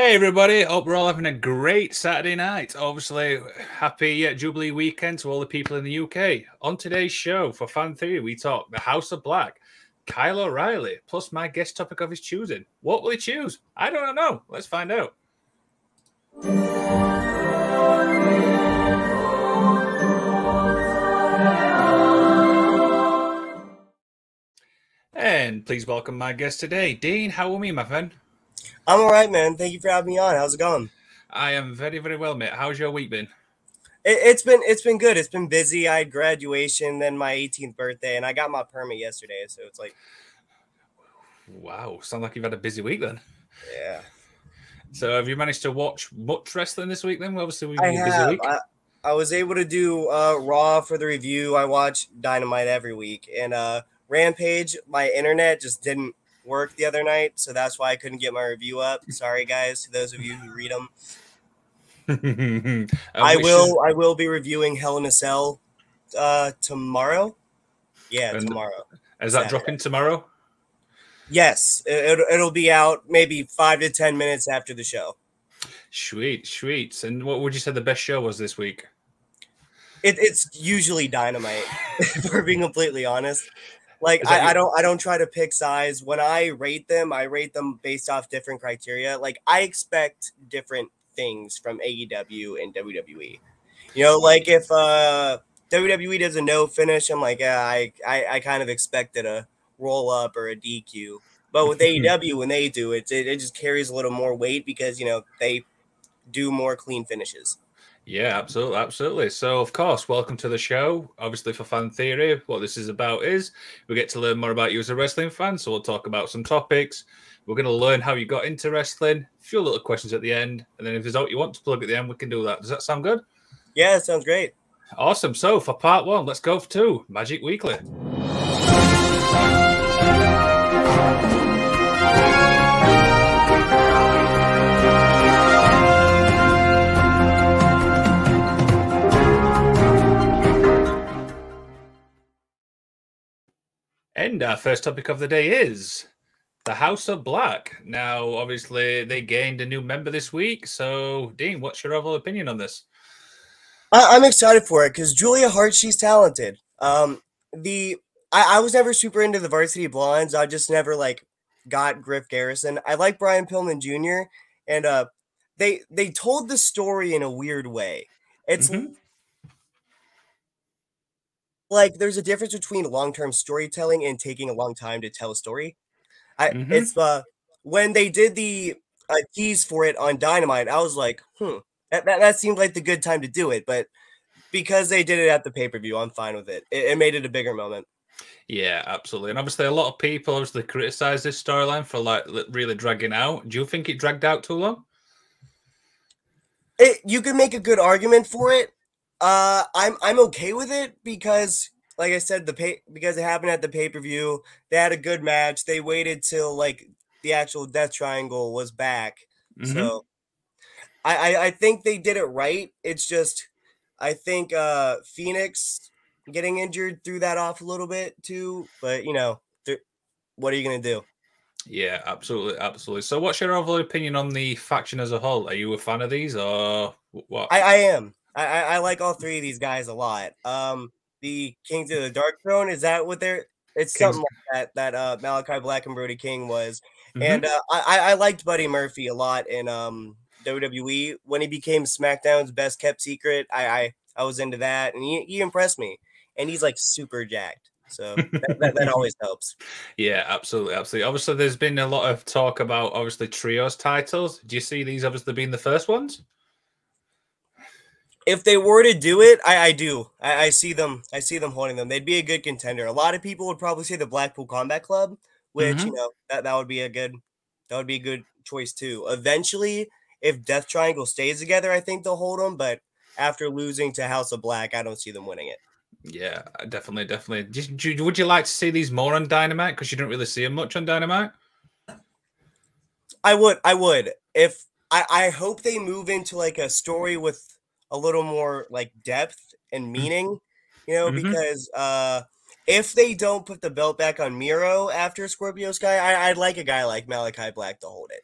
Hey everybody, hope we're all having a great Saturday night. Obviously, happy uh, Jubilee weekend to all the people in the UK. On today's show for Fan Theory, we talk the House of Black, Kyle O'Reilly, plus my guest topic of his choosing. What will he choose? I don't know. Let's find out. And please welcome my guest today, Dean. How are we, my friend? I'm all right, man. Thank you for having me on. How's it going? I am very, very well, mate. How's your week been? It, has been it's been good. It's been busy. I had graduation, then my 18th birthday, and I got my permit yesterday. So it's like, wow, sound like you've had a busy week then. Yeah. So have you managed to watch much wrestling this week? Then obviously we I have. I, I, was able to do uh, Raw for the review. I watch Dynamite every week, and uh, Rampage. My internet just didn't work the other night, so that's why I couldn't get my review up. Sorry, guys, to those of you who read them. I, I will. I will be reviewing Hell in a Cell uh, tomorrow. Yeah, and tomorrow. Is that Saturday. dropping tomorrow? Yes, it, it'll be out maybe five to ten minutes after the show. Sweet, sweet. And what would you say the best show was this week? It, it's usually Dynamite, for being completely honest. Like I, I, don't I don't try to pick size. When I rate them, I rate them based off different criteria. Like I expect different things from AEW and WWE. You know, like if uh WWE does a no finish, I'm like, yeah, I, I, I kind of expected a roll up or a DQ. But with AEW, when they do it, it, it just carries a little more weight because you know they do more clean finishes. Yeah, absolutely, absolutely. So, of course, welcome to the show. Obviously, for Fan Theory, what this is about is we get to learn more about you as a wrestling fan. So, we'll talk about some topics. We're going to learn how you got into wrestling, a few little questions at the end, and then if there's what you want to plug at the end, we can do that. Does that sound good? Yeah, it sounds great. Awesome. So, for part one, let's go for two Magic Weekly. And our first topic of the day is the House of Black. Now, obviously, they gained a new member this week. So, Dean, what's your overall opinion on this? I- am excited for it because Julia Hart, she's talented. Um, the I-, I was never super into the Varsity Blondes. I just never like got Griff Garrison. I like Brian Pillman Jr. and uh, they they told the story in a weird way. It's mm-hmm like there's a difference between long-term storytelling and taking a long time to tell a story. I mm-hmm. it's uh when they did the uh, tease for it on Dynamite, I was like, hmm, that, that, that seemed like the good time to do it, but because they did it at the pay-per-view, I'm fine with it. It, it made it a bigger moment. Yeah, absolutely. And obviously, a lot of people obviously criticize this storyline for like really dragging out. Do you think it dragged out too long? It, you could make a good argument for it. Uh, I'm I'm okay with it because, like I said, the pay because it happened at the pay per view. They had a good match. They waited till like the actual Death Triangle was back. Mm-hmm. So, I, I I think they did it right. It's just I think uh Fenix getting injured threw that off a little bit too. But you know, what are you gonna do? Yeah, absolutely, absolutely. So, what's your overall opinion on the faction as a whole? Are you a fan of these, or what? I, I am. I, I, I like all three of these guys a lot. Um, the Kings of the Dark Throne is that what they're? It's Kings. something like that that uh, Malachi Black and Brody King was, mm-hmm. and uh, I I liked Buddy Murphy a lot in um WWE when he became SmackDown's best kept secret. I I, I was into that, and he, he impressed me. And he's like super jacked. So that, that, that, always helps. Yeah, absolutely, absolutely. Obviously, there's been a lot of talk about obviously trios titles. Do you see these obviously being the first ones? If they were to do it, I, I do. I, I, see them. I see them holding them. They'd be a good contender. A lot of people would probably say the Blackpool Combat Club, which mm-hmm. you know that that would be a good that would be a good choice too. Eventually, if Death Triangle stays together, I think they'll hold them. But after losing to House of Black, I don't see them winning it. Yeah, definitely, definitely. would you like to see these more on Dynamite because you don't really see them much on Dynamite? I would. I would. If I, I hope they move into like a story with a little more like depth and mm. meaning, you know, mm-hmm. because uh if they don't put the belt back on Miro after Scorpio Sky, I, would like a guy like Malachi Black to hold it.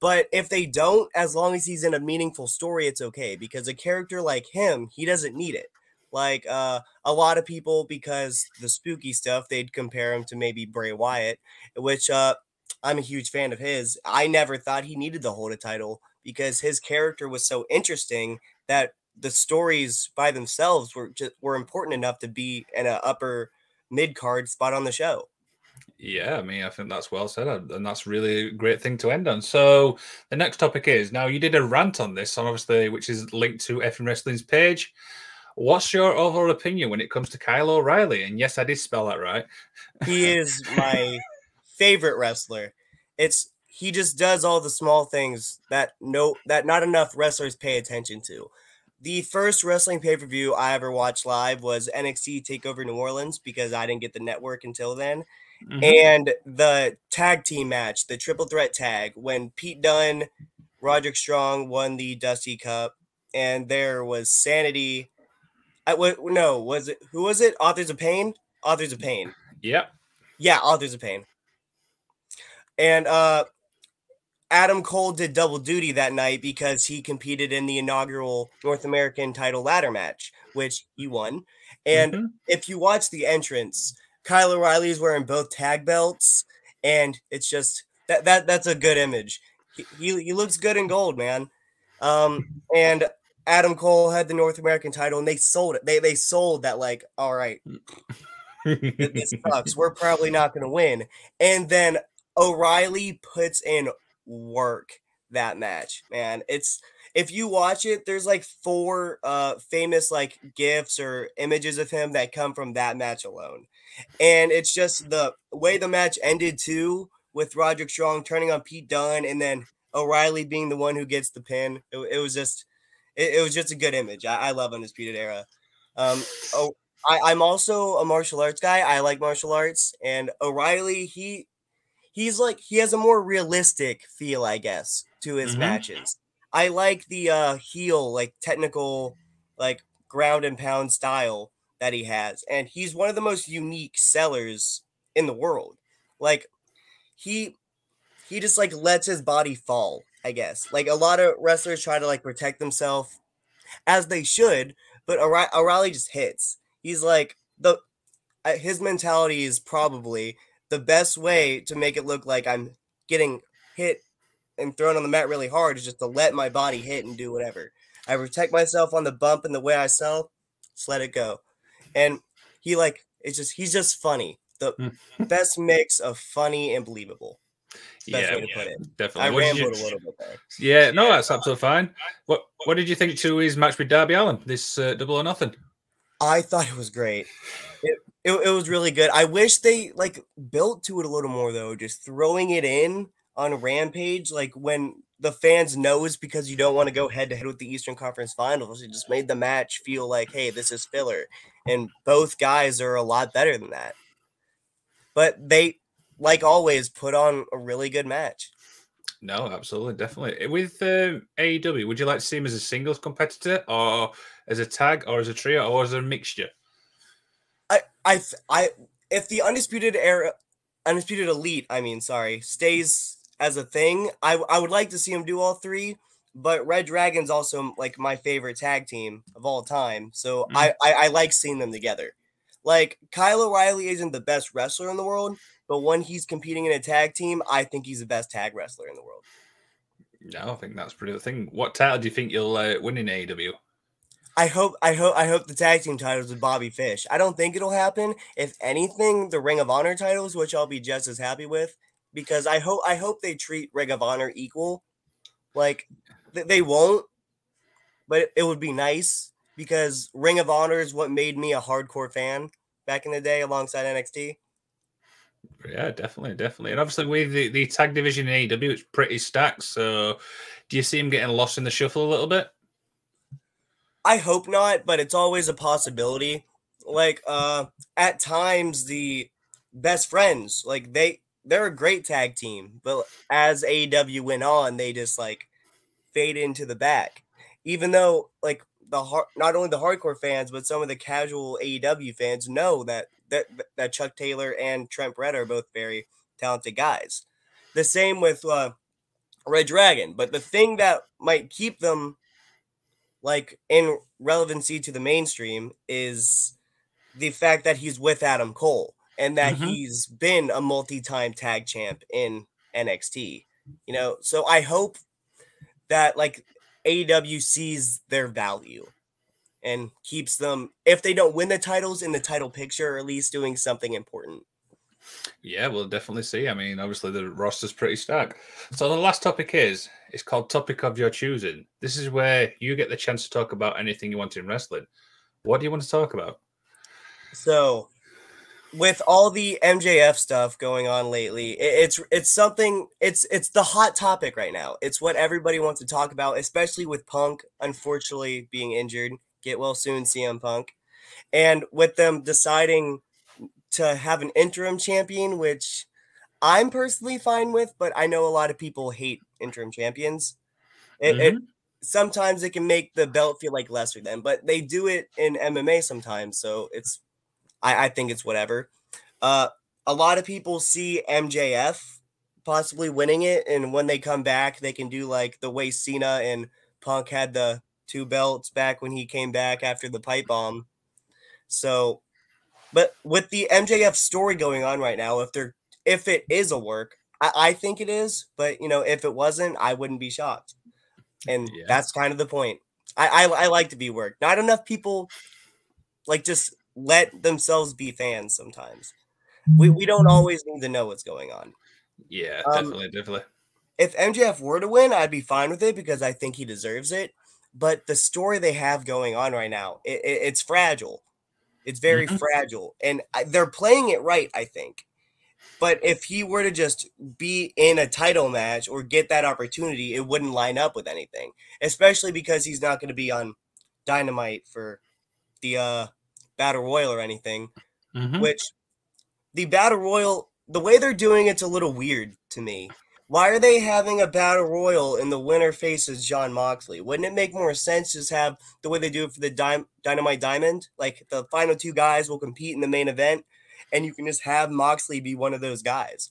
But if they don't, as long as he's in a meaningful story, it's okay because a character like him, he doesn't need it. Like uh, a lot of people, because the spooky stuff, they'd compare him to maybe Bray Wyatt, which uh, I'm a huge fan of his. I never thought he needed to hold a title because his character was so interesting that the stories by themselves were just were important enough to be in an upper mid card spot on the show. Yeah, I mean, I think that's well said, and that's really a great thing to end on. So the next topic is now you did a rant on this, on obviously, which is linked to F'N Wrestling's page. What's your overall opinion when it comes to Kyle O'Reilly? And yes, I did spell that right. He is my favorite wrestler. It's he just does all the small things that no that not enough wrestlers pay attention to. The first wrestling pay per view I ever watched live was NXT Takeover New Orleans because I didn't get the network until then. Mm-hmm. And the tag team match, the triple threat tag, when Pete Dunne, Roderick Strong won the Dusty Cup, and there was Sanity. I w- no, was it who was it? Authors of Pain. Authors of Pain. Yep. Yeah, Authors of Pain. And uh Adam Cole did double duty that night because he competed in the inaugural North American title ladder match, which he won. And mm-hmm. if you watch the entrance, Kyle O'Reilly is wearing both tag belts, and it's just that that that's a good image. He, he, he looks good in gold, man. Um, and Adam Cole had the North American title, and they sold it. They they sold that like, all right, this sucks. We're probably not going to win. And then O'Reilly puts in work that match, man. It's if you watch it, there's like four uh famous like gifs or images of him that come from that match alone. And it's just the way the match ended too, with Roderick Strong turning on Pete Dunne and then O'Reilly being the one who gets the pin. It, it was just it, it, was just a good image. I, I love Undisputed Era. Um oh I, I'm also a martial arts guy. I like martial arts, and O'Reilly, he he's like he has a more realistic feel, I guess, to his mm-hmm. matches. I like the uh heel, like technical, like ground and pound style that he has. And he's one of the most unique sellers in the world. Like he he just like lets his body fall, I guess. Like a lot of wrestlers try to like protect themselves as they should, but O'Reilly just hits. He's like the uh, his mentality is probably the best way to make it look like I'm getting hit and thrown on the mat really hard is just to let my body hit and do whatever. I protect myself on the bump and the way I sell, just let it go and he like it's just he's just funny. The hmm. best mix of funny and believable. Yeah, yeah definitely. I what rambled you... a little bit there. Yeah, no, that's absolutely fine. What What did you think to his match with Darby Allin? This uh, double or nothing. I thought it was great. It, it, was really good. I wish they like built to it a little more though. Just throwing it in on Rampage, like when the fans know it's because you don't want to go head to head with the Eastern Conference Finals. It just made the match feel like, hey, this is filler. And both guys are a lot better than that. But they, like always, put on a really good match. No, absolutely, definitely. With uh, AEW, would you like to see him as a singles competitor, or as a tag, or as a trio, or as a mixture? I, I, I, if the undisputed era, undisputed elite, I mean, sorry, stays as a thing. I I would like to see him do all three, but Red Dragon's also like my favorite tag team of all time. So mm. I, I I like seeing them together. Like Kyle O'Reilly isn't the best wrestler in the world, but when he's competing in a tag team, I think he's the best tag wrestler in the world. No, I think that's pretty the thing. What title do you think you'll uh, win in AEW? I hope I hope I hope the tag team titles with Bobby Fish. I don't think it'll happen. If anything, the Ring of Honor titles, which I'll be just as happy with because I hope I hope they treat Ring of Honor equal. Like th- they won't, but it would be nice because Ring of Honor is what made me a hardcore fan back in the day alongside NXT. Yeah, definitely, definitely. And obviously with the, the tag division in AEW, it's pretty stacked. So do you see him getting lost in the shuffle a little bit? I hope not, but it's always a possibility. Like uh at times the best friends, like they they're a great tag team, but as AEW went on, they just like fade into the back. Even though like the hard, not only the hardcore fans, but some of the casual AEW fans know that that that Chuck Taylor and Trent Beretta are both very talented guys. The same with uh, Red Dragon. But the thing that might keep them like in relevancy to the mainstream is the fact that he's with Adam Cole and that mm-hmm. he's been a multi-time tag champ in NXT. You know, so I hope that like AEW sees their value and keeps them if they don't win the titles in the title picture or at least doing something important. Yeah, we'll definitely see. I mean, obviously the roster's pretty stacked. So the last topic is it's called topic of your choosing. This is where you get the chance to talk about anything you want in wrestling. What do you want to talk about? So, with all the MJF stuff going on lately, it's it's something it's it's the hot topic right now. It's what everybody wants to talk about, especially with Punk unfortunately being injured. Get well soon, CM Punk. And with them deciding to have an interim champion, which I'm personally fine with, but I know a lot of people hate interim champions. It, mm-hmm. it sometimes it can make the belt feel like lesser than, but they do it in MMA sometimes, so it's I, I think it's whatever. Uh, a lot of people see MJF possibly winning it, and when they come back, they can do like the way Cena and Punk had the two belts back when he came back after the pipe bomb. So but with the MJF story going on right now, if they're if it is a work, I, I think it is. But you know, if it wasn't, I wouldn't be shocked. And yeah. that's kind of the point. I, I I like to be worked. Not enough people like just let themselves be fans sometimes. We we don't always need to know what's going on. Yeah, um, definitely, definitely. If MJF were to win, I'd be fine with it because I think he deserves it. But the story they have going on right now, it, it, it's fragile. It's very mm-hmm. fragile, and they're playing it right, I think. But if he were to just be in a title match or get that opportunity, it wouldn't line up with anything. Especially because he's not going to be on Dynamite for the uh, Battle Royal or anything. Mm-hmm. Which the Battle Royal, the way they're doing it's a little weird to me. Why are they having a battle royal and the winner faces Jon Moxley? Wouldn't it make more sense just have the way they do it for the Dynamite Diamond? Like the final two guys will compete in the main event, and you can just have Moxley be one of those guys.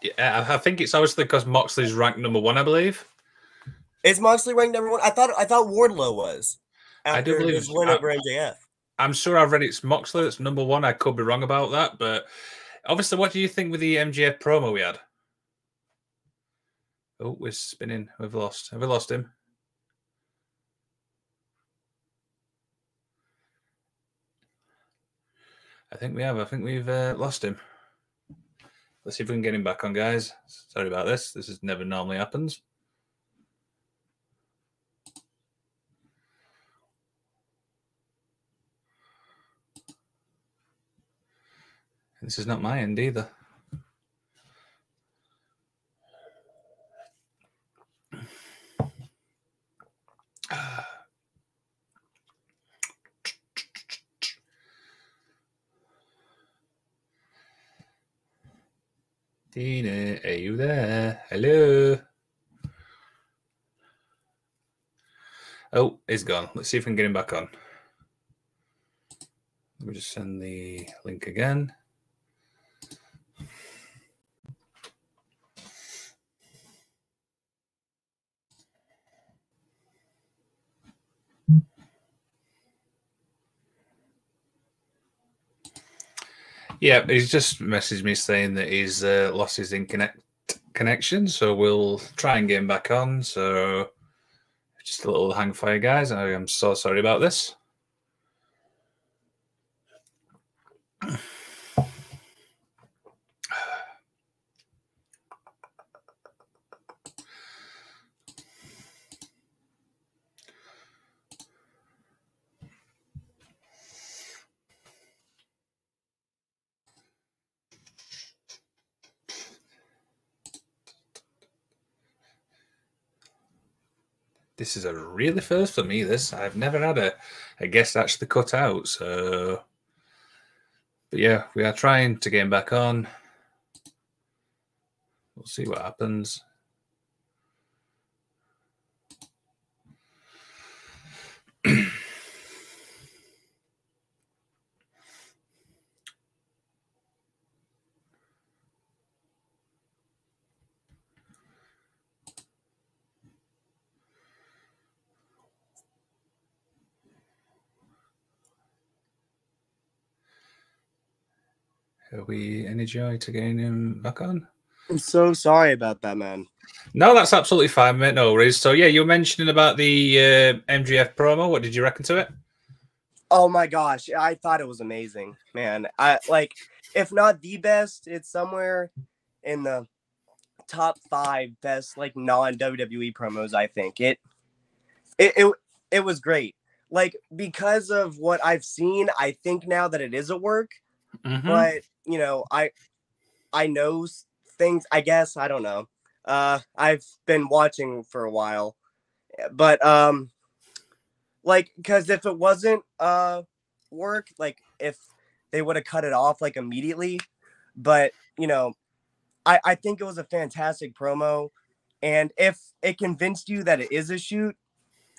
Yeah, I think it's obviously because Moxley's ranked number one, I believe. Is Moxley ranked number one? I thought I thought Wardlow was. I do believe his win over MJF. I'm sure I've read it's Moxley that's number one. I could be wrong about that, but obviously, what do you think with the MJF promo we had? Oh, we're spinning. We've lost. Have we lost him? I think we have. I think we've uh, lost him. Let's see if we can get him back on, guys. Sorry about this. This is never normally happens. This is not my end either. Tina, are you there? Hello. Oh, he's gone. Let's see if we can get him back on. Let me just send the link again. Yeah, he's just messaged me saying that he's uh, lost his internet connection, so we'll try and get him back on. So just a little hang fire, guys. I am so sorry about this. This is a really first for me. This I've never had a, a guest actually cut out. So, but yeah, we are trying to get him back on. We'll see what happens. We joy to getting him back on? I'm so sorry about that, man. No, that's absolutely fine, mate. No worries. So yeah, you were mentioning about the uh, MJF promo. What did you reckon to it? Oh my gosh, I thought it was amazing, man. I like, if not the best, it's somewhere in the top five best like non WWE promos. I think it, it, it, it was great. Like because of what I've seen, I think now that it is a work. Mm-hmm. But you know, I, I know things. I guess I don't know. Uh, I've been watching for a while, but um, like because if it wasn't uh work, like if they would have cut it off like immediately, but you know, I I think it was a fantastic promo, and if it convinced you that it is a shoot,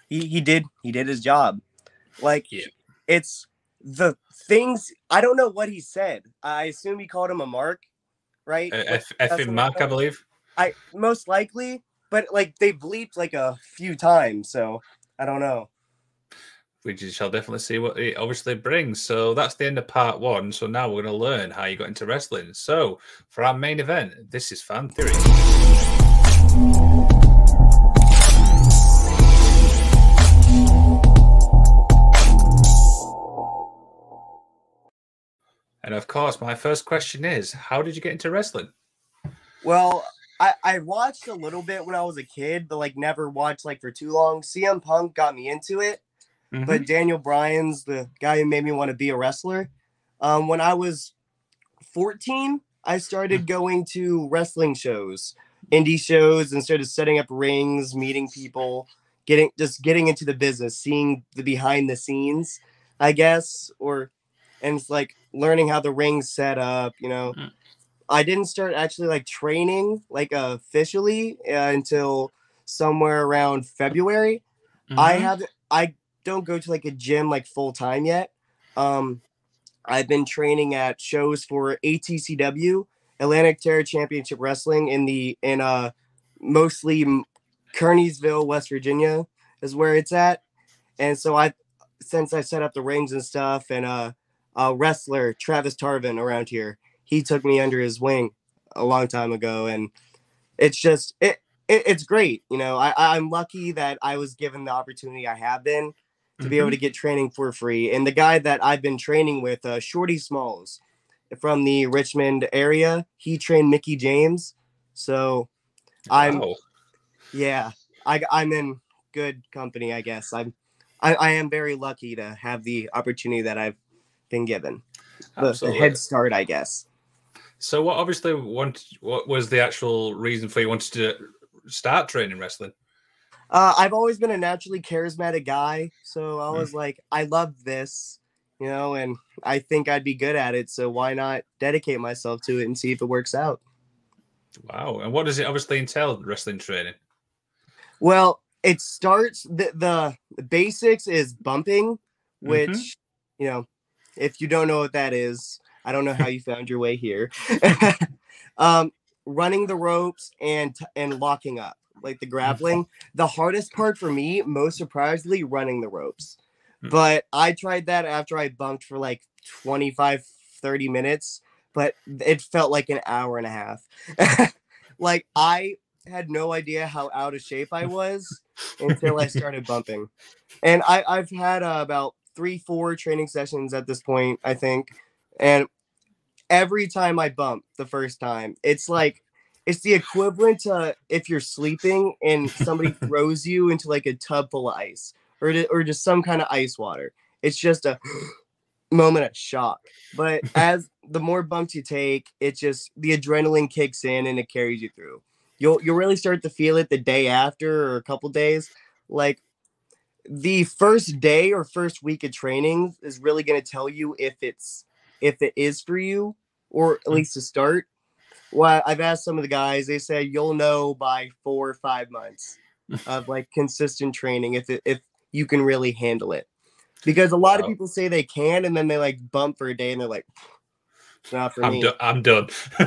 he he did he did his job. Like yeah. it's the things I don't know what he said. I assume he called him a mark, right? Uh, F- Mark, I believe. I most likely, but like they bleeped like a few times, so I don't know. We shall definitely see what it obviously brings. So that's the end of part one. So now we're going to learn how you got into wrestling. So for our main event, this is Fan Theory. And of course, my first question is how did you get into wrestling? Well, I, I watched a little bit when I was a kid, but like never watched like for too long. CM Punk got me into it, mm-hmm. but Daniel Bryan's the guy who made me want to be a wrestler. Um, when I was 14, I started mm. going to wrestling shows, indie shows, and started setting up rings, meeting people, getting just getting into the business, seeing the behind the scenes, I guess, or and it's like learning how the ring's set up, you know. Mm. I didn't start actually like training like officially uh, until somewhere around February. Mm-hmm. I have I don't go to like a gym like full time yet. Um, I've been training at shows for ATCW, Atlantic Terror Championship Wrestling in the in uh mostly Kearneysville, West Virginia is where it's at. And so I since I set up the rings and stuff and uh a wrestler Travis Tarvin around here he took me under his wing a long time ago, and it's just it, it it's great. You know, I I'm lucky that I was given the opportunity I have been to mm-hmm. be able mm-hmm. to get training for free. And the guy that I've been training with, uh, Shorty Smalls, from the Richmond area, he trained Mickie James. So I'm, wow. yeah, I I'm in good company, I guess. I'm I, I am very lucky to have the opportunity that I've been given. The, the head start, I guess. So, what obviously want what was the actual reason for you wanted to start training wrestling? Uh, I've always been a naturally charismatic guy, so I hmm. was mm. like, I love this, you know, and I think I'd be good at it. So why not dedicate myself to it and see if it works out? Wow! And what does it obviously entail wrestling training? Well, it starts the the basics is bumping, which mm-hmm. you know, if you don't know what that is, I don't know how you found your way here. um, running the ropes and and locking up, like the grappling. The hardest part for me, most surprisingly, running the ropes. Hmm. But I tried that after I bumped for like 25, 30 minutes, but it felt like an hour and a half. like I had no idea how out of shape I was until I started bumping. And I, I've had uh, about three, four training sessions at this point, I think. And every time I bump the first time, it's like it's the equivalent to if you're sleeping and somebody throws you into like a tub full of ice or to, or just some kind of ice water. It's just a moment of shock. But as the more bumps you take, it just the adrenaline kicks in and it carries you through. You'll you'll really start to feel it the day after or a couple days. Like the first day or first week of training is really going to tell you if it's if it is for you or at mm. least to start. Well, I've asked some of the guys, they say you'll know by four or five months of like consistent training if it, if you can really handle it. Because a lot wow. of people say they can and then they like bump for a day and they're like, it's not for I'm me. Do- I'm done.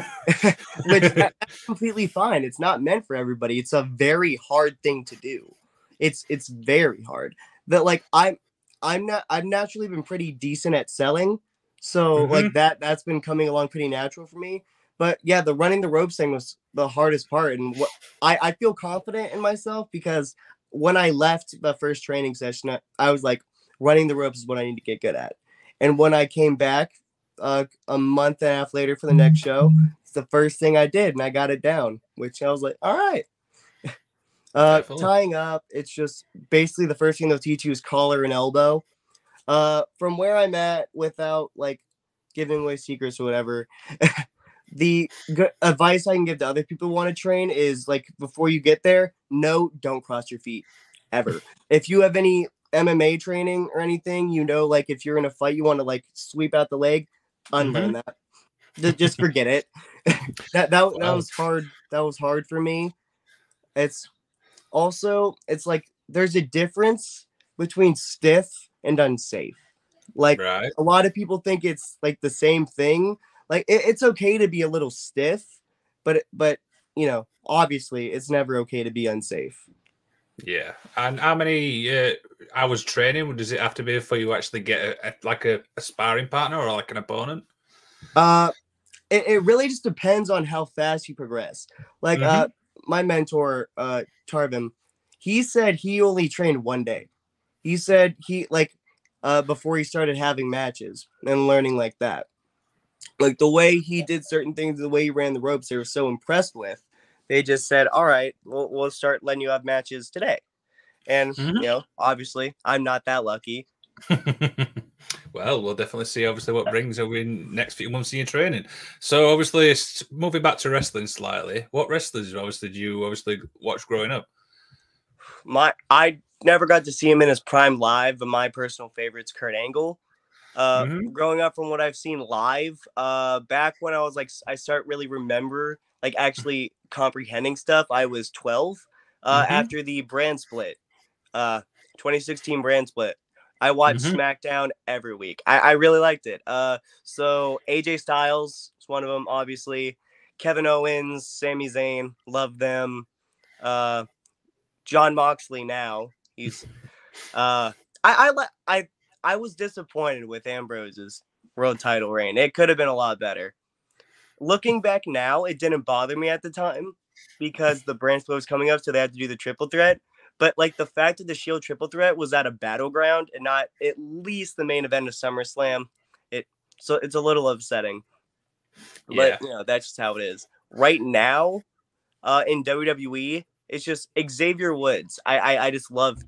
Which that's completely fine. It's not meant for everybody. It's a very hard thing to do. It's it's very hard. That like I'm I'm not I've naturally been pretty decent at selling, So mm-hmm. like that that's been coming along pretty natural for me. But yeah, the running the ropes thing was the hardest part. And what I, I feel confident in myself because when I left the first training session, I, I was like, running the ropes is what I need to get good at. And when I came back uh, a month and a half later for the next show, it's the first thing I did, and I got it down. Which I was like, all right. Uh, tying up, it's just basically the first thing they'll teach you is collar and elbow. Uh, from where I'm at, without like giving away secrets or whatever, the good advice I can give to other people who want to train is like before you get there, no, don't cross your feet ever. if you have any MMA training or anything, you know, like if you're in a fight, you want to like sweep out the leg, unlearn mm-hmm. that. Just forget it. that that that was hard. That was hard for me. It's also it's like there's a difference between stiff and unsafe. Like right. a lot of people think it's like the same thing. Like it, it's okay to be a little stiff, but but you know, obviously it's never okay to be unsafe. Yeah, and how many uh, hours training does it have to be before you actually get a, a, like a, a, sparring partner or like an opponent? Uh, it, it really just depends on how fast you progress. Like mm-hmm. uh, my mentor, uh, Tarvin, he said he only trained one day. He said he like uh before he started having matches and learning like that. Like the way he did certain things, the way he ran the ropes, they were so impressed with they just said, "All right, we'll, we'll start letting you have matches today." And mm-hmm. you know, obviously, I'm not that lucky. well, we'll definitely see. Obviously, what brings over in next few months in your training. So, obviously, moving back to wrestling slightly, what wrestlers obviously did you obviously watch growing up? My, I never got to see him in his prime live, but my personal favorite's Kurt Angle. Uh, mm-hmm. Growing up from what I've seen live, uh, back when I was like, I start really remember like actually comprehending stuff. I was 12 uh, mm-hmm. after the brand split, uh, 2016 brand split. I watch mm-hmm. SmackDown every week. I, I really liked it. Uh, so AJ Styles is one of them, obviously. Kevin Owens, Sami Zayn, love them. Uh, Jon Moxley now. He's uh, I I I I was disappointed with Ambrose's world title reign. It could have been a lot better looking back now, it didn't bother me at the time because the brand split was coming up, so they had to do the triple threat. But like the fact that the Shield triple threat was at a battleground and not at least the main event of SummerSlam, it so it's a little upsetting. Yeah. But you know, that's just how it is. Right now, uh, in WWE, it's just Xavier Woods. I I, I just love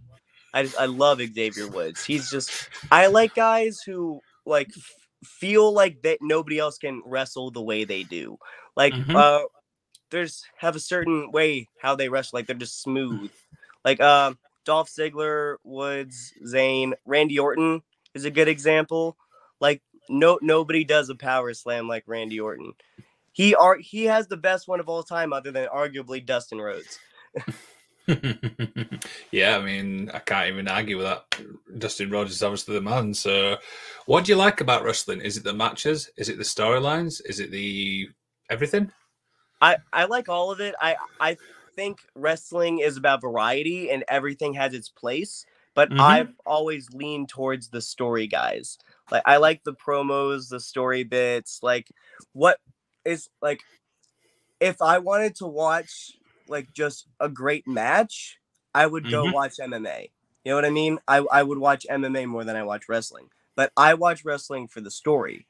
I just I love Xavier Woods. He's just I like guys who like feel like that nobody else can wrestle the way they do. Like mm-hmm. uh there's have a certain way how they wrestle, like they're just smooth. Like uh Dolph Ziggler, Woods, Zayn, Randy Orton is a good example. Like no nobody does a power slam like Randy Orton. He are he has the best one of all time, other than arguably Dustin Rhodes. yeah, I mean, I can't even argue with that. Dustin Rhodes is obviously the man. So, what do you like about wrestling? Is it the matches? Is it the storylines? Is it the everything? I I like all of it. I I think wrestling is about variety and everything has its place. But mm-hmm. I've always leaned towards the story guys. Like I like the promos, the story bits. Like what is like if I wanted to watch like just a great match, I would go mm-hmm. watch MMA. You know what I mean? I, I would watch MMA more than I watch wrestling. But I watch wrestling for the story.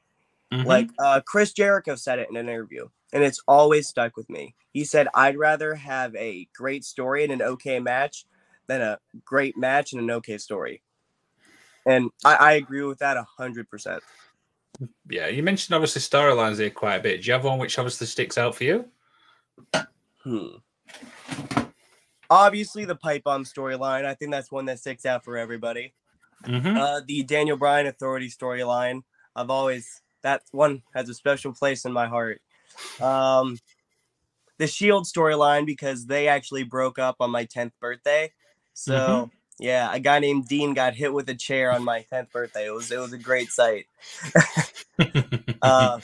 Mm-hmm. Like uh, Chris Jericho said it in an interview, and it's always stuck with me. He said, I'd rather have a great story and an okay match than a great match and an okay story. And I, I agree with that 100%. Yeah, you mentioned obviously storylines here quite a bit. Do you have one which obviously sticks out for you? Hmm. Obviously, the pipe bomb storyline. I think that's one that sticks out for everybody. Mm-hmm. Uh, the Daniel Bryan Authority storyline. I've always that one has a special place in my heart. Um, the Shield storyline because they actually broke up on my 10th birthday. So mm-hmm. yeah, a guy named Dean got hit with a chair on my 10th birthday. It was it was a great sight. uh,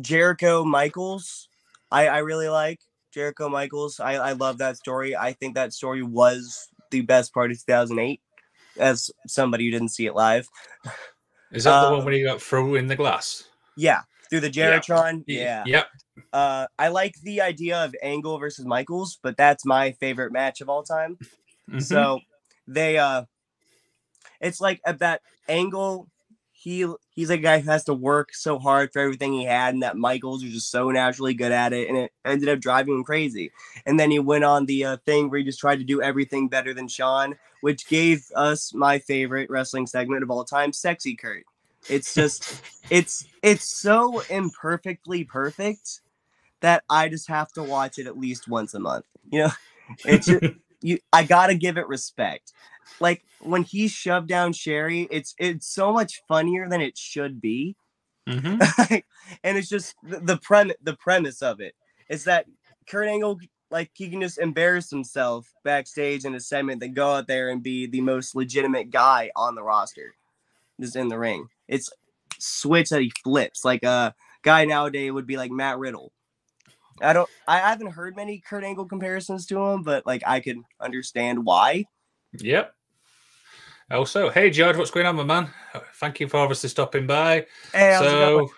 Jericho Michaels, I I really like. Jericho Michaels. I, I love that story. I think that story was the best part of 2008 as somebody who didn't see it live. Is that the one Um, where you got through in the glass? Yeah, through the Yeah. Yeah. Yep. Uh, I like the idea of Angle versus Michaels, but that's my favorite match of all time. Mhm. So they uh it's like at that angle he he's a guy who has to work so hard for everything he had and that Michaels was just so naturally good at it and it ended up driving him crazy. And then he went on the uh, thing where he just tried to do everything better than Shawn, which gave us my favorite wrestling segment of all time, Sexy Kurt. It's just it's it's so imperfectly perfect that I just have to watch it at least once a month. You know, it's just, you I gotta give it respect. Like when he shoved down Sherry, it's it's so much funnier than it should be. Mhm. and it's just the, the premise the premise of it is that Kurt Angle like he can just embarrass himself backstage in a segment then go out there and be the most legitimate guy on the roster just in the ring it's switch that he flips like a guy nowadays would be like Matt Riddle I don't I haven't heard many Kurt Angle comparisons to him but like I can understand why Yep. Also, hey George, what's going on, my man? Thank you for obviously stopping by. Hey, how's it going? So,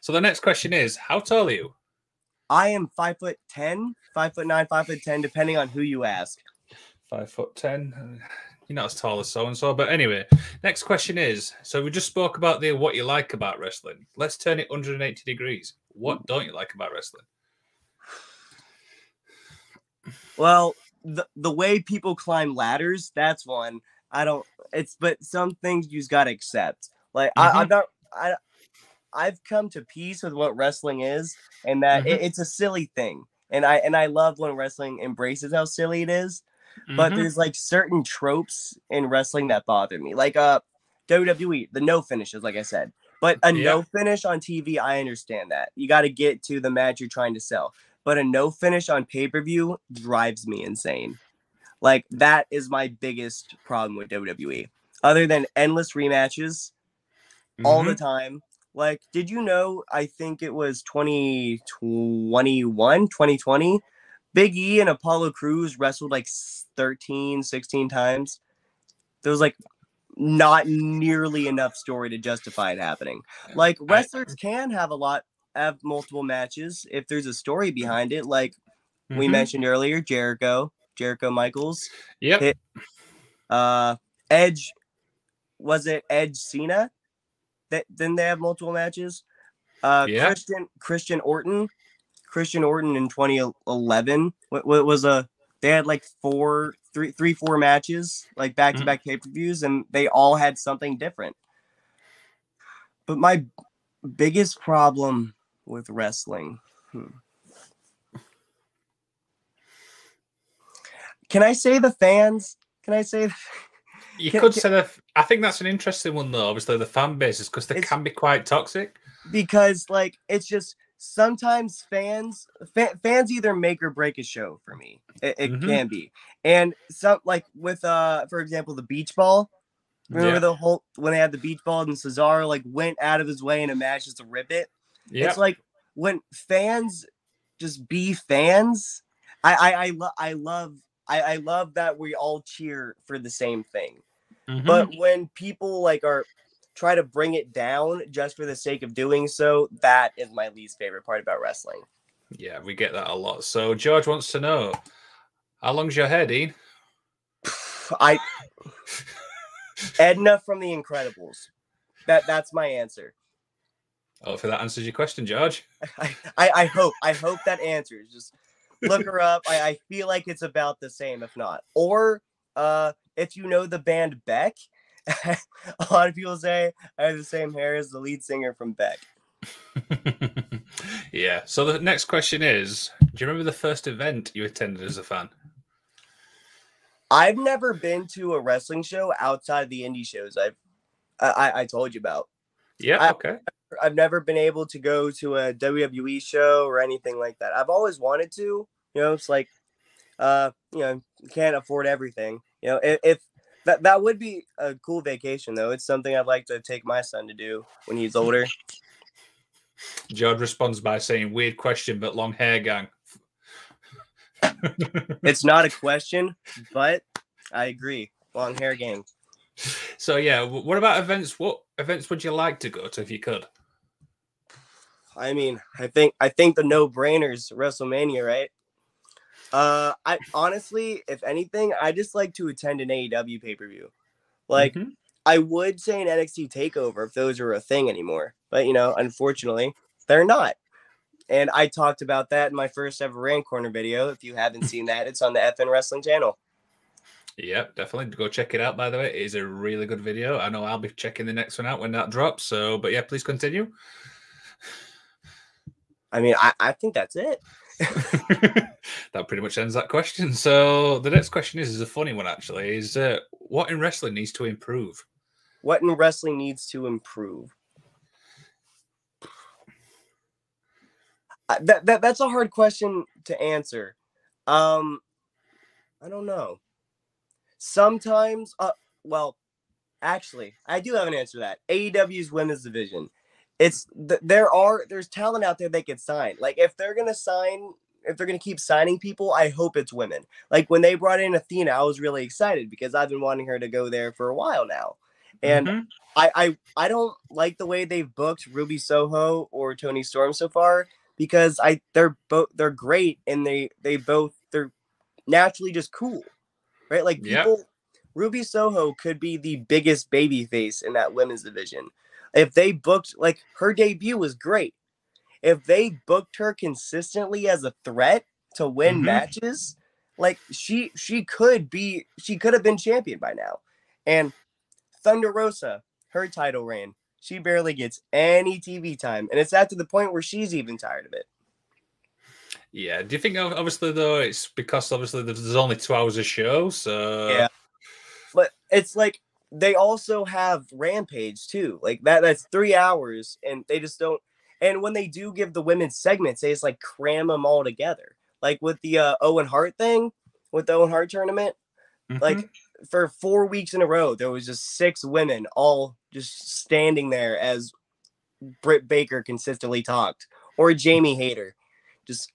so the next question is, how tall are you? I am five foot ten, five foot nine, five foot ten, depending on who you ask. Five foot ten. You're not as tall as so and so, but anyway. Next question is: so we just spoke about the what you like about wrestling. Let's turn it 180 degrees. What don't you like about wrestling? Well, the the way people climb ladders, that's one. I don't. It's but some things you just gotta accept. Like I, mm-hmm. I'm not. I I've come to peace with what wrestling is, and that it- mm-hmm. it's a silly thing. And I and I love when wrestling embraces how silly it is. But Mhm. there's like certain tropes in wrestling that bother me, like uh WWE, the no finishes, like I said. But a Yeah. no finish on TV, I understand that. You got to get to the match you're trying to sell. But a no finish on pay per view drives me insane. Like that is my biggest problem with WWE. Other than endless rematches all the Mhm. time. Like, did you know? I think it was 2021, 2020. Big E and Apollo Crews wrestled like s- 13, 16 times. There was like not nearly enough story to justify it happening. Like, wrestlers can have a lot, have multiple matches if there's a story behind it. Like we Mhm. mentioned earlier, Jericho, Jericho Michaels, Yep. it- uh, Edge. Was it Edge Cena? That then they have multiple matches. Uh, Yeah. Christian Christian Orton, Christian Orton in 2011. What, what was a? They had like four, three, three, four matches, like back to back pay per views, and they all had something different. But my biggest problem with wrestling. hmm. Can I say the fans? Can I say You Can- could can- say that. I think that's an interesting one, though. Obviously, the fan bases because they It's- can be quite toxic. because like it's just sometimes fans fa- fans either make or break a show for me it, it Mhm. can be and some like with uh for example the beach ball remember Yeah. the whole when they had the beach ball and cesaro like went out of his way in a match just to rip it Yeah. it's like when fans just be fans i i i, lo- I love I, I love that we all cheer for the same thing Mhm. but when people like are try to bring it down just for the sake of doing so, that is my least favorite part about wrestling. yeah, we get that a lot. So George wants to know how long's your hair, Dean? I Edna from The Incredibles. That that's my answer. Hopefully that answers your question, George. I, I, I hope I hope that answers. Just look her up. I, I feel like it's about the same, if not. Or uh if you know the band Beck, a lot of people say I have the same hair as the lead singer from Beck. yeah. So the next question is: Do you remember the first event you attended as a fan? I've never been to a wrestling show outside the indie shows I've I, I- told you about. Yeah. I- okay. I've never been able to go to a WWE show or anything like that. I've always wanted to. You know, it's like, uh, you know, you can't afford everything. You know, if, if that that would be a cool vacation though. It's something I'd like to take my son to do when he's older. George responds by saying, "Weird question, but long hair gang." It's not a question, but I agree. Long hair gang. so yeah, what about events? What events would you like to go to if you could? I mean, I think I think the no brainers WrestleMania, right? Uh, I honestly, if anything, I just like to attend an AEW pay per view. Like, mm-hmm. I would say an NXT takeover if those are a thing anymore, but you know, unfortunately, they're not. And I talked about that in my first ever Rant Corner video. If you haven't seen that, it's on the F'N Wrestling channel. Yep, definitely go check it out. By the way, it is a really good video. I know I'll be checking the next one out when that drops. So, but yeah, please continue. I mean, I, I think that's it. that pretty much ends that question. So the next question is, is a funny one actually. Is uh, what in wrestling needs to improve? What in wrestling needs to improve? that, that that's a hard question to answer. Um, I don't know. Sometimes, uh, well, actually, I do have an answer to that. AEW's women's division. It's there are there's talent out there they could sign. Like if they're gonna sign, if they're gonna keep signing people, I hope it's women. Like when they brought in Athena, I was really excited because I've been wanting her to go there for a while now. And mm-hmm. I, I I don't like the way they've booked Ruby Soho or Toni Storm so far because I they're both they're great and they they both they're naturally just cool, right? Like people, yep. Ruby Soho could be the biggest baby face in that women's division if they booked like her debut was great. If they booked her consistently as a threat to win mm-hmm. matches, like she she could be she could have been champion by now. And Thunder Rosa, her title reign, she barely gets any TV time, and it's at to the point where she's even tired of it. Yeah. Do you think obviously though it's because obviously there's only two hours of show, so yeah. But it's like they also have Rampage too. Like that that's three hours, and they just don't. And when they do give the women segments, they just like cram them all together. Like with the uh, Owen Hart thing, with the Owen Hart tournament, mm-hmm. like for four weeks in a row, there was just six women all just standing there as Britt Baker consistently talked, or Jamie Hayter, just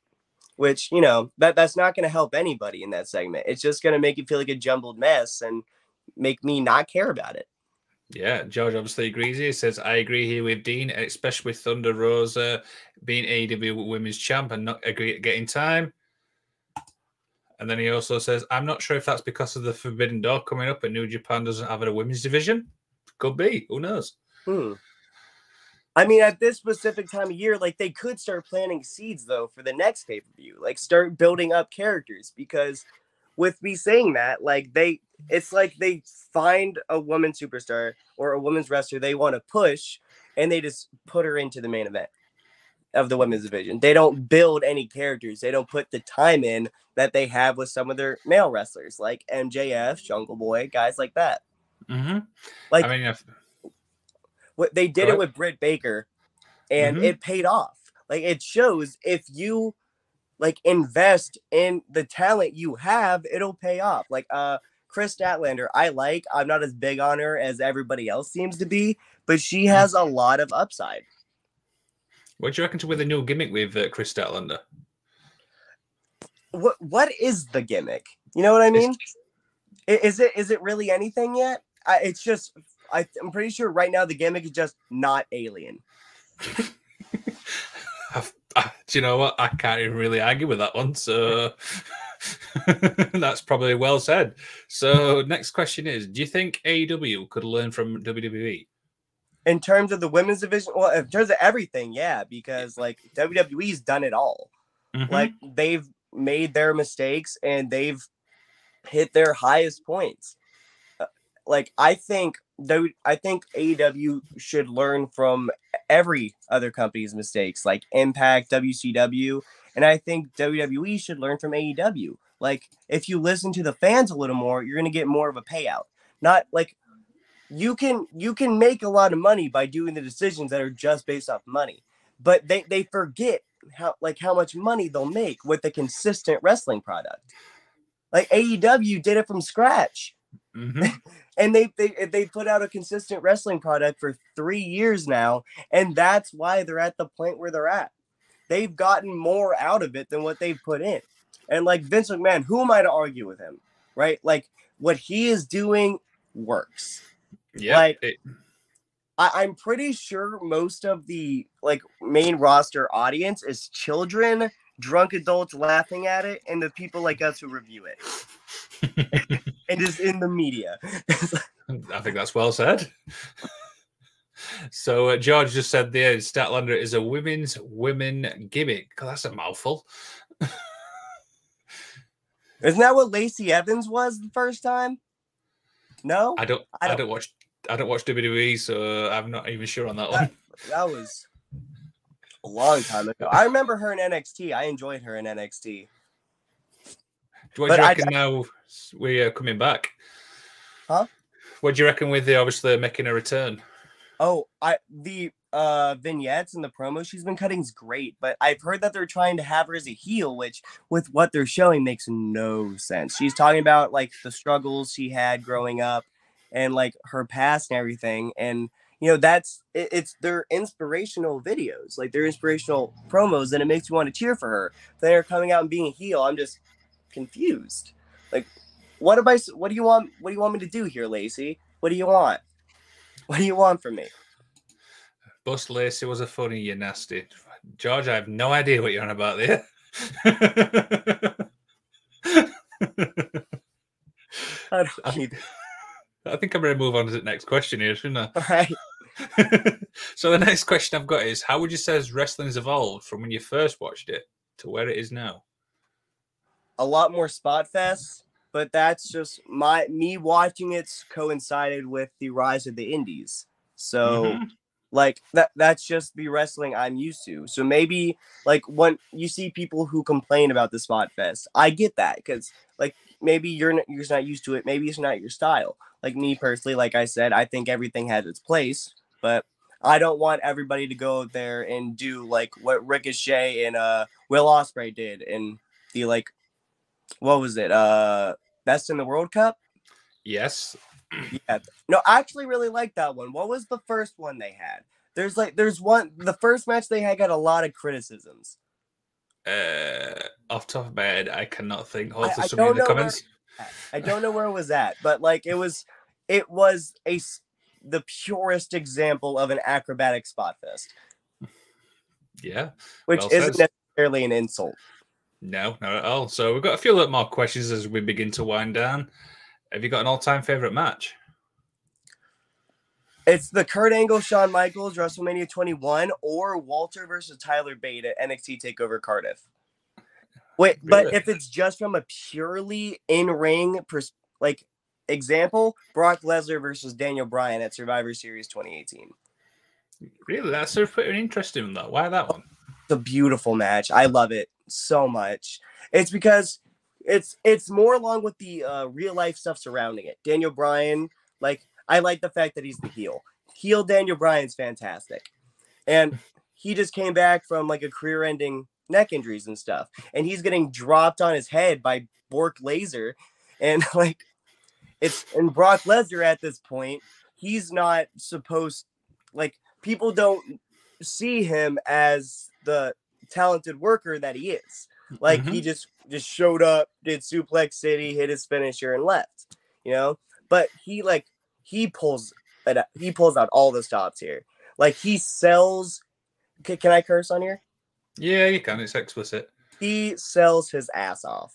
which you know that that's not going to help anybody in that segment. It's just going to make you feel like a jumbled mess and make me not care about it. Yeah, George obviously agrees. He says, I agree here with Dean, especially with Thunder Rosa being AEW Women's Champ and not agree getting time. And then he also says, I'm not sure if that's because of the Forbidden Door coming up and New Japan doesn't have a women's division. Could be. Who knows? Hmm. I mean, at this specific time of year, like they could start planting seeds though for the next pay per view. Like start building up characters because with me saying that, like they, it's like they find a woman superstar or a woman's wrestler they want to push, and they just put her into the main event of the women's division. They don't build any characters. They don't put the time in that they have with some of their male wrestlers, like MJF, Jungle Boy, guys like that. Mm-hmm. Like, I mean, if... what they did it with Britt Baker, and mm-hmm. it paid off. Like, it shows if you like invest in the talent you have, it'll pay off. Like, uh, Kris Statlander, I like. I'm not as big on her as everybody else seems to be, but she mm-hmm. has a lot of upside. What do you reckon to with a new gimmick with uh, Kris Statlander? What What is the gimmick? You know what I mean? It's... Is it is it really anything yet? I, it's just I, I'm pretty sure right now the gimmick is just not alien. do you know what? I can't even really argue with that one. So that's probably well said. So next question is: Do you think AEW could learn from WWE? in terms of the women's division, well, in terms of everything, yeah, because like WWE's done it all. Mm-hmm. Like they've made their mistakes and they've hit their highest points. Uh, like I think I think AEW should learn from every other company's mistakes, like Impact, WCW, and I think WWE should learn from AEW. Like if you listen to the fans a little more, you're going to get more of a payout. Not like you can you can make a lot of money by doing the decisions that are just based off money but they they forget how like how much money they'll make with a consistent wrestling product like AEW did it from scratch mm-hmm. and they, they they put out a consistent wrestling product for 3 years now and that's why they're at the point where they're at they've gotten more out of it than what they've put in and like Vince McMahon who am I to argue with him right like what he is doing works Yeah, Like- it- I, I'm pretty sure most of the like main roster audience is children, drunk adults laughing at it, and the people like us who review it. And is in the media. I think that's well said. So uh, George just said there, Statlander is a women's women gimmick. God, that's a mouthful. Isn't that what Lacey Evans was the first time? No, I don't, I I don't- don't, watch, I don't watch WWE, so I'm not even sure on that one. that was a long time ago. I remember her in NXT. I enjoyed her in NXT. What do you I- reckon now we are coming back? Huh? What do you reckon with the obviously making a return? Oh, I the uh vignettes and the promo she's been cutting is great, but I've heard that they're trying to have her as a heel, which with what they're showing makes no sense. She's talking about like the struggles she had growing up and like her past and everything. And you know, that's it, it's their inspirational videos, like they're inspirational promos, and it makes you want to cheer for her. They're coming out and being a heel. I'm just confused. Like, what am I? What do you want? What do you want me to do here, Lacey? What do you want? What do you want from me? Bust Lacey was a funny, you nasty. George, I have no idea what you're on about there. I don't either. I think I'm going to move on to the next question here, shouldn't I? All right. So the next question I've got is: How would you say wrestling has wrestling's evolved from when you first watched it to where it is now? A lot more spot fests, but that's just my me watching it's coincided with the rise of the indies. So Mhm. like that that's just the wrestling I'm used to. So maybe like when you see people who complain about the spot fest, I get that because like maybe you're not, you're just not used to it. Maybe it's not your style. Like me personally, like I said, I think everything has its place, but I don't want everybody to go out there and do like what Ricochet and uh Will Ospreay did and the like what was it? Uh best in the World Cup? Yes. Yeah. No, I actually really like that one. What was the first one they had? There's like there's one the first match they had got a lot of criticisms. Uh, off top of my head, I cannot think. Hold I- I somebody in don't the know where- comments. I don't know where it was at, but like it was it was a the purest example of an acrobatic spot fest, Yeah. which Well isn't said. necessarily an insult. No, not at all. So we've got a few little more questions as we begin to wind down. Have you got an all-time favorite match? It's the Kurt Angle, Shawn Michaels, WrestleMania 21, or Walter versus Tyler Bate at NXT Takeover Cardiff. Wait, but if it's just from a purely in-ring pers- like example, Brock Lesnar versus Daniel Bryan at Survivor Series 2018. Really, that's sort of pretty interesting. Though, why that one? It's a beautiful match. I love it so much. It's because it's it's more along with the uh, real life stuff surrounding it. Daniel Bryan, like I like the fact that he's the heel. Heel Daniel Bryan's fantastic, and he just came back from like a career-ending neck injuries and stuff, and he's getting dropped on his head by Bork Laser, and like it's and Brock Lesnar at this point, he's not supposed like people don't see him as the talented worker that he is. Like he just just showed up, did suplex city, hit his finisher, and left. You know, but he like he pulls it. out- He pulls out all the stops here. Like he sells. Can, can I curse on here? Yeah, you can. It's explicit. he sells his ass off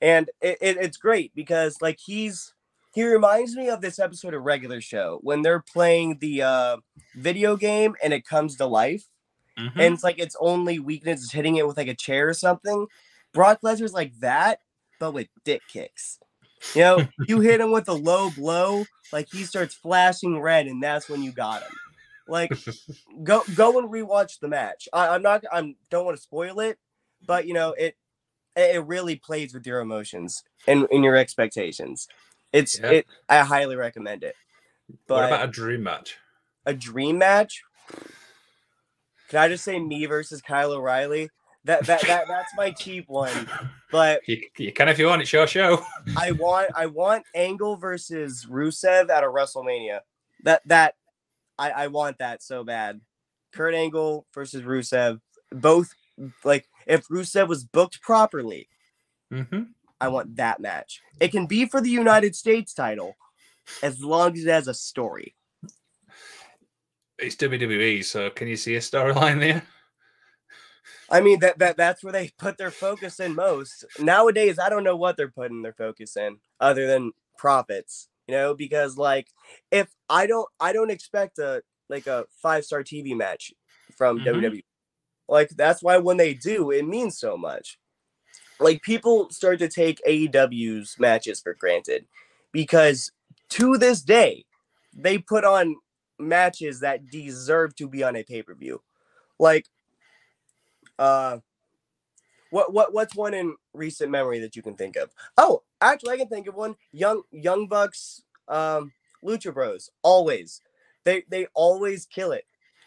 and it, it- it's great because like he's he reminds me of this episode of regular show when they're playing the uh video game and it comes to life Mhm. and it's like its only weakness is hitting it with like a chair or something. Brock lesnar's like that but with dick kicks. You know you hit him with a low blow like he starts flashing red and that's when you got him. Like go go and rewatch the match. I, i'm not i'm don't want to spoil it but you know it it really plays with your emotions and, and your expectations. It's Yeah. it i highly recommend it. But what about a dream match? a dream match can i just say me versus kyle o'reilly that, that, that that's my cheap one but You, you can if you want. It's your show. i want i want angle versus rusev at a wrestlemania that that i i want that so bad kurt angle versus rusev both like if rusev was booked properly hmm I want that match. It can be for the United States title, as long as it has a story. It's WWE, so can you see a storyline there? I mean that that that's where they put their focus in most. Nowadays, I don't know what they're putting their focus in other than profits, you know, because like if I don't I don't expect a like a five-star TV match from mm-hmm. WWE. Like that's why when they do, it means so much. Like people start to take AEW's matches for granted because to this day, they put on matches that deserve to be on a pay-per-view. Like uh what what what's one in recent memory that you can think of? Oh, actually I can think of one. Young Young Bucks um Lucha Bros. Always. They they always kill it.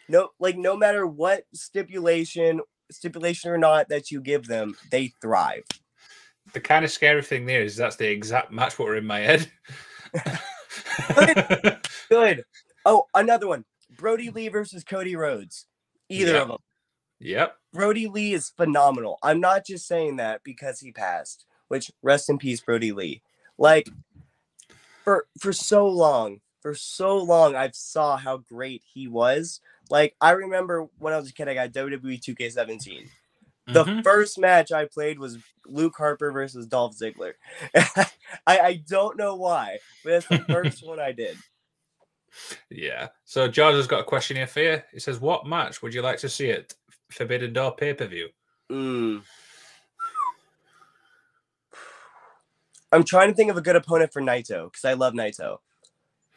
No like no matter what stipulation stipulation or not that you give them, they thrive. The kind of scary thing there is that's the exact match what were in my head. Good. Good. Oh, another one. Brodie Lee versus Cody Rhodes. Either yep. of them. Yep. Brodie Lee is phenomenal. I'm not just saying that because he passed, which rest in peace, Brodie Lee. Like for for so long, for so long, I've saw how great he was. Like I remember when I was a kid, I got WWE 2K17. The mm-hmm. first match I played was Luke Harper versus Dolph Ziggler. I, I don't know why, but it's the first one I did. Yeah. So George has got a question here for you. He says, "What match would you like to see at Forbidden Door pay per view?" Mm. I'm trying to think of a good opponent for Naito because I love Naito.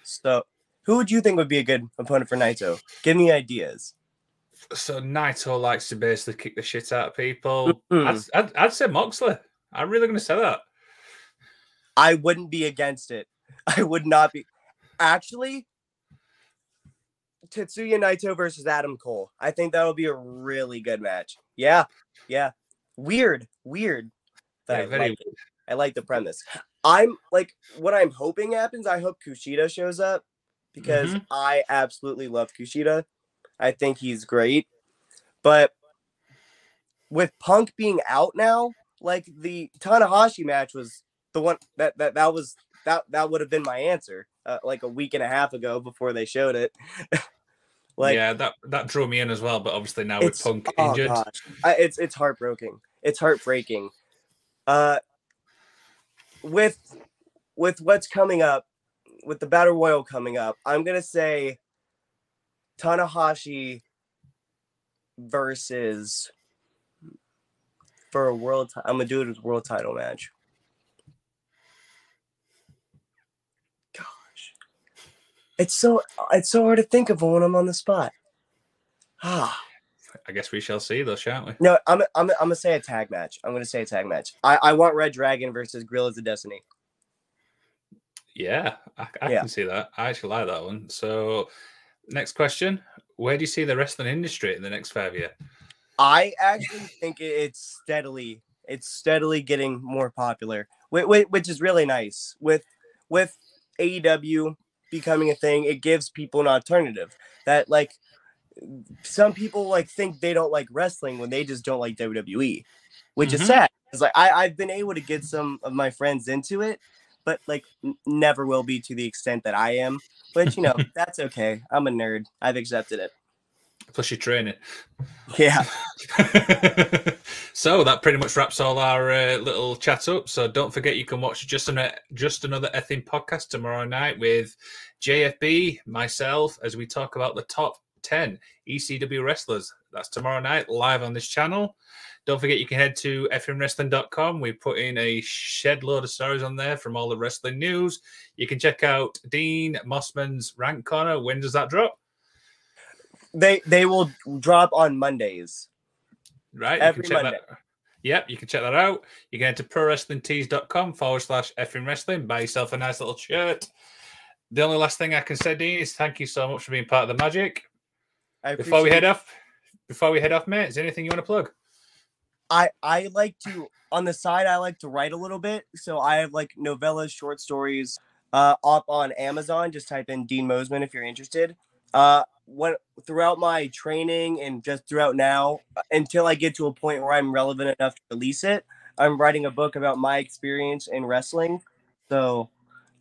So, who would you think would be a good opponent for Naito? Give me ideas. So Naito likes to basically kick the shit out of people. Mm-hmm. I'd, I'd, I'd say Moxley. I'm really going to say that. I wouldn't be against it. I would not be. Actually, Tetsuya Naito versus Adam Cole. I think that would be a really good match. Yeah, yeah. Weird, weird. Yeah, I, very like I like the premise. I'm like what I'm hoping happens. I hope Kushida shows up because mm-hmm. I absolutely love Kushida. I think he's great. But with Punk being out now, like the Tanahashi match was the one that that that was that that would have been my answer uh, like a week and a half ago before they showed it. like yeah, that that drew me in as well. But obviously now with Punk oh injured, I, it's it's heartbreaking. It's heartbreaking. Uh, with with what's coming up, with the battle royal coming up, I'm gonna say Tanahashi versus for a world. T- I'm gonna do it as world title match. Gosh, it's so it's so hard to think of when I'm on the spot. Ah. I guess we shall see, though, shan't we? No, I'm I'm I'm gonna say a tag match. I'm gonna say a tag match. I I want reDRagon versus Guerrillas of the Destiny. Yeah, I, I yeah. can see that. I actually like that one. So, next question: Where do you see the wrestling industry in the next five years? I actually think it's steadily it's steadily getting more popular, which is really nice. With with AEW becoming a thing, it gives people an alternative that like some people like think they don't like wrestling when they just don't like WWE, which mm-hmm. is sad. It's like I, I've been able to get some of my friends into it, but like n- never will be to the extent that I am. Which you know, that's okay. I'm a nerd. I've accepted it. Plus, you train it. Yeah. so that pretty much wraps all our uh, little chat up. So don't forget you can watch just an, just another Ethin podcast tomorrow night with JFB, myself, as we talk about the top 10 ECW wrestlers. That's tomorrow night live on this channel. Don't forget you can head to fnwrestling.com. We put in a shed load of stories on there from all the wrestling news. You can check out Dean Mosman's Rant Corner. When does that drop? They they will drop on Mondays. Right. Every Monday. That. Yep, you can check that out. You can head to prowrestlingtees.com forward slash effing wrestling. Buy yourself a nice little shirt. The only last thing I can say, Dean, is thank you so much for being part of the magic before we head off, before we head off, mate, is there anything you want to plug? I I like to on the side. I like to write a little bit, so I have like novellas, short stories, uh, up on Amazon. Just type in Dean Mosman if you're interested. Uh, when throughout my training and just throughout now, uh, until I get to a point where I'm relevant enough to release it, I'm writing a book about my experience in wrestling. So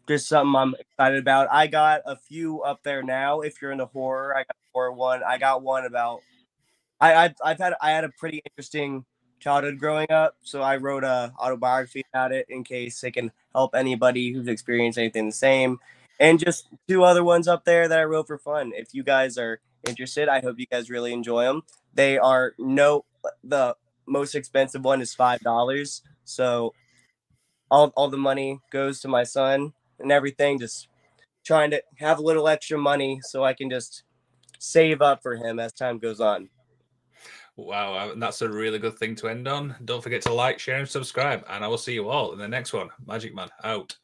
just something I'm excited about. I got a few up there now. If you're into horror, I got horror one. I got one about. I I've, I've had I had a pretty interesting childhood growing up, so I wrote a autobiography about it in case it can help anybody who's experienced anything the same. And just two other ones up there that I wrote for fun. If you guys are interested, I hope you guys really enjoy them. They are no the most expensive one is five dollars. So all all the money goes to my son and everything. Just trying to have a little extra money so I can just save up for him as time goes on. Wow, uh, that's a really good thing to end on. Don't forget to like, share, and subscribe. And I will see you all in the next one. Magic Man out.